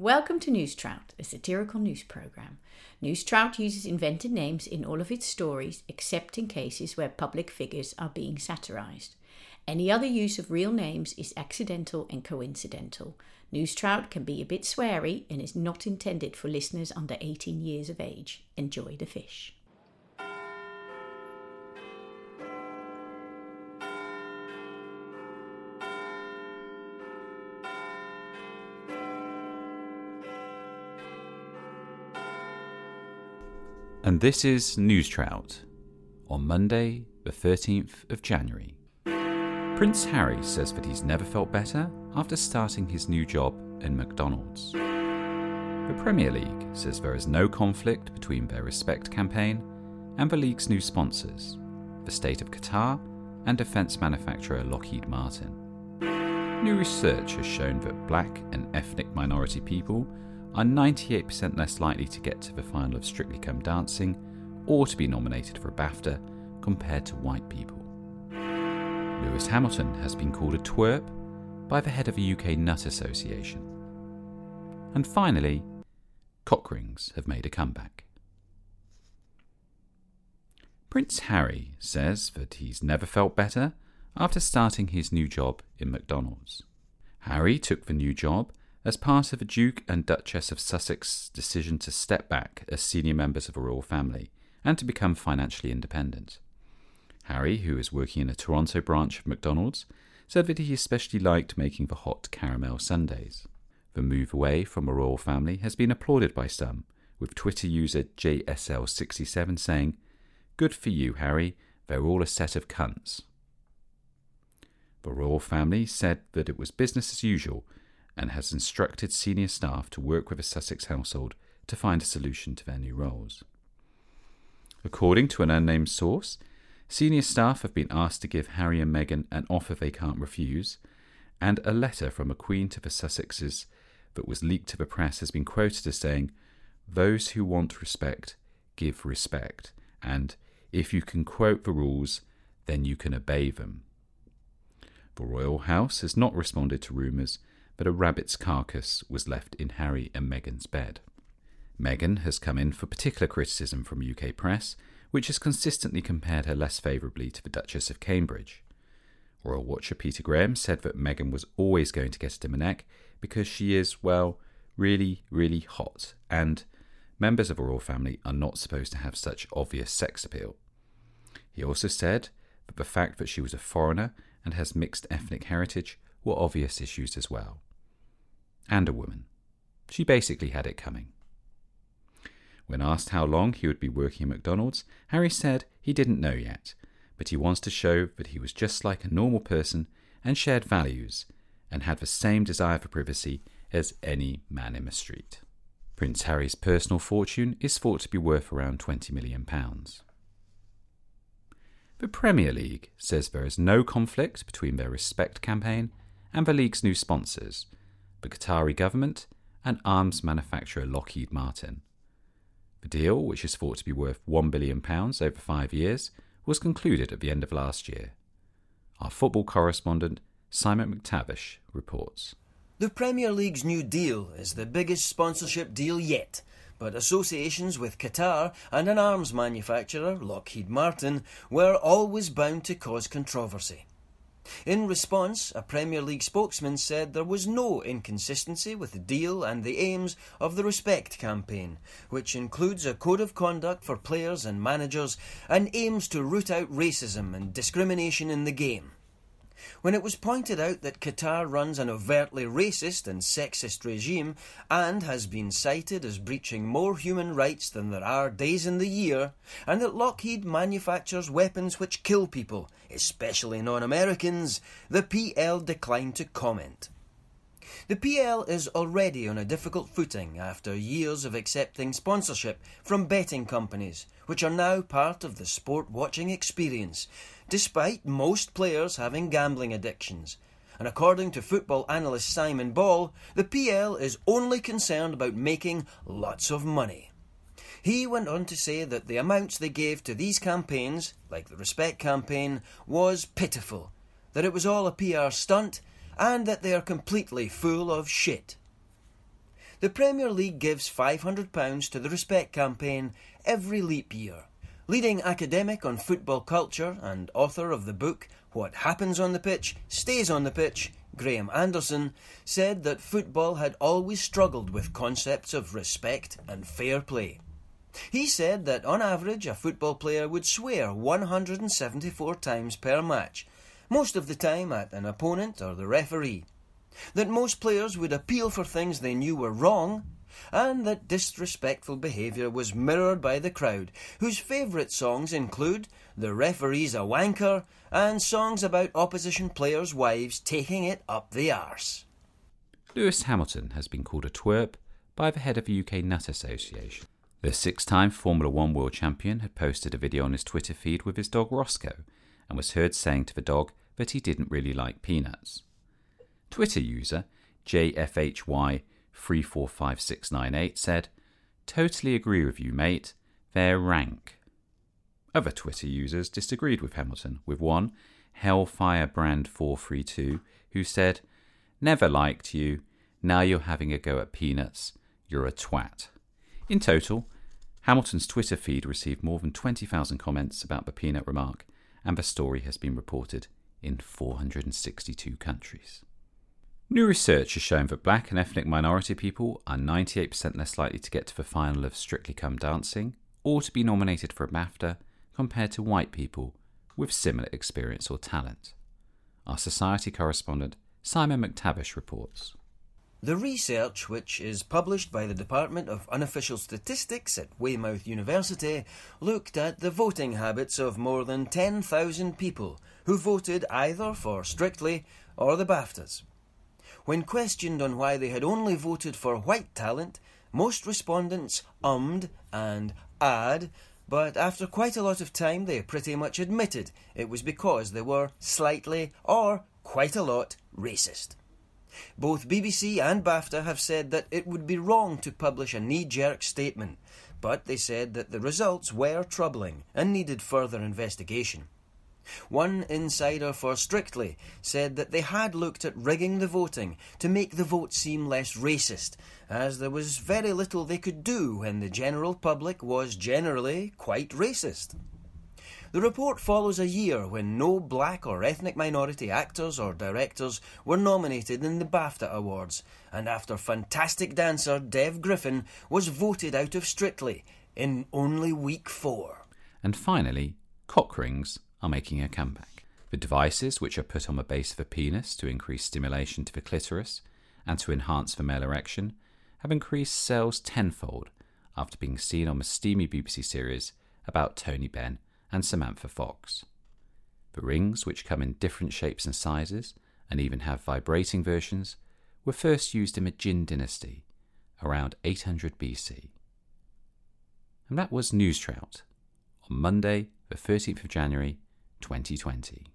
Welcome to News Trout, a satirical news program. News Trout uses invented names in all of its stories, except in cases where public figures are being satirized. Any other use of real names is accidental and coincidental. News Trout can be a bit sweary and is not intended for listeners under 18 years of age. Enjoy the fish. And this is News Trout on Monday, the 13th of January. Prince Harry says that he's never felt better after starting his new job in McDonald's. The Premier League says there is no conflict between their Respect campaign and the league's new sponsors, the state of Qatar and defence manufacturer Lockheed Martin. New research has shown that black and ethnic minority people are 98% less likely to get to the final of Strictly Come Dancing or to be nominated for a BAFTA compared to white people. Lewis Hamilton has been called a twerp by the head of the UK Nut Association. And finally, cock rings have made a comeback. Prince Harry says that he's never felt better after starting his new job in McDonald's. Harry took the new job as part of the Duke and Duchess of Sussex's decision to step back as senior members of a royal family and to become financially independent. Harry, who is working in a Toronto branch of McDonald's, said that he especially liked making the hot caramel sundaes. The move away from a royal family has been applauded by some, with Twitter user JSL67 saying, Good for you, Harry, they're all a set of cunts. The royal family said that it was business as usual and has instructed senior staff to work with the Sussex household to find a solution to their new roles. According to an unnamed source, Senior staff have been asked to give Harry and Meghan an offer they can't refuse, and a letter from a Queen to the Sussexes that was leaked to the press has been quoted as saying, Those who want respect, give respect, and if you can quote the rules, then you can obey them. The royal house has not responded to rumours that a rabbit's carcass was left in Harry and Meghan's bed. Meghan has come in for particular criticism from UK press which has consistently compared her less favourably to the Duchess of Cambridge. Royal watcher Peter Graham said that Meghan was always going to get a dim neck because she is, well, really, really hot, and members of a royal family are not supposed to have such obvious sex appeal. He also said that the fact that she was a foreigner and has mixed ethnic heritage were obvious issues as well. And a woman. She basically had it coming. When asked how long he would be working at McDonald's, Harry said he didn't know yet, but he wants to show that he was just like a normal person and shared values and had the same desire for privacy as any man in the street. Prince Harry's personal fortune is thought to be worth around £20 million. The Premier League says there is no conflict between their Respect campaign and the league's new sponsors, the Qatari government and arms manufacturer Lockheed Martin. The deal, which is thought to be worth £1 billion over five years, was concluded at the end of last year. Our football correspondent, Simon McTavish, reports. The Premier League's new deal is the biggest sponsorship deal yet, but associations with Qatar and an arms manufacturer, Lockheed Martin, were always bound to cause controversy. In response, a Premier League spokesman said there was no inconsistency with the deal and the aims of the Respect campaign, which includes a code of conduct for players and managers and aims to root out racism and discrimination in the game. When it was pointed out that Qatar runs an overtly racist and sexist regime and has been cited as breaching more human rights than there are days in the year, and that Lockheed manufactures weapons which kill people, especially non Americans, the PL declined to comment. The PL is already on a difficult footing after years of accepting sponsorship from betting companies, which are now part of the sport watching experience, despite most players having gambling addictions. And according to football analyst Simon Ball, the PL is only concerned about making lots of money. He went on to say that the amounts they gave to these campaigns, like the Respect campaign, was pitiful, that it was all a PR stunt, and that they are completely full of shit. The Premier League gives £500 to the Respect campaign every leap year. Leading academic on football culture and author of the book What Happens on the Pitch Stays on the Pitch, Graham Anderson, said that football had always struggled with concepts of respect and fair play. He said that on average a football player would swear 174 times per match, most of the time at an opponent or the referee. That most players would appeal for things they knew were wrong, and that disrespectful behaviour was mirrored by the crowd, whose favourite songs include The Referee's a Wanker and songs about opposition players' wives taking it up the arse. Lewis Hamilton has been called a twerp by the head of the UK Nut Association. The six time Formula One world champion had posted a video on his Twitter feed with his dog Roscoe and was heard saying to the dog that he didn't really like peanuts. Twitter user JFHY345698 said, Totally agree with you, mate. They're rank. Other Twitter users disagreed with Hamilton, with one, Hellfire Brand 432, who said, Never liked you. Now you're having a go at peanuts. You're a twat. In total, Hamilton's Twitter feed received more than 20,000 comments about the peanut remark, and the story has been reported in 462 countries. New research has shown that black and ethnic minority people are 98% less likely to get to the final of Strictly Come Dancing or to be nominated for a BAFTA compared to white people with similar experience or talent. Our society correspondent Simon McTavish reports. The research, which is published by the Department of Unofficial Statistics at Weymouth University, looked at the voting habits of more than 10,000 people who voted either for Strictly or the BAFTAs. When questioned on why they had only voted for white talent, most respondents ummed and ahed, but after quite a lot of time they pretty much admitted it was because they were slightly or quite a lot racist. Both BBC and BAFTA have said that it would be wrong to publish a knee jerk statement, but they said that the results were troubling and needed further investigation. One insider for Strictly said that they had looked at rigging the voting to make the vote seem less racist, as there was very little they could do when the general public was generally quite racist. The report follows a year when no black or ethnic minority actors or directors were nominated in the BAFTA Awards, and after fantastic dancer Dev Griffin was voted out of Strictly in only week four. And finally, cock rings are making a comeback. The devices, which are put on the base of a penis to increase stimulation to the clitoris and to enhance the male erection, have increased sales tenfold after being seen on the steamy BBC series about Tony Benn and Samantha Fox. The rings, which come in different shapes and sizes and even have vibrating versions, were first used in the Jin dynasty around 800 BC. And that was News Trout on Monday, the 13th of January, 2020.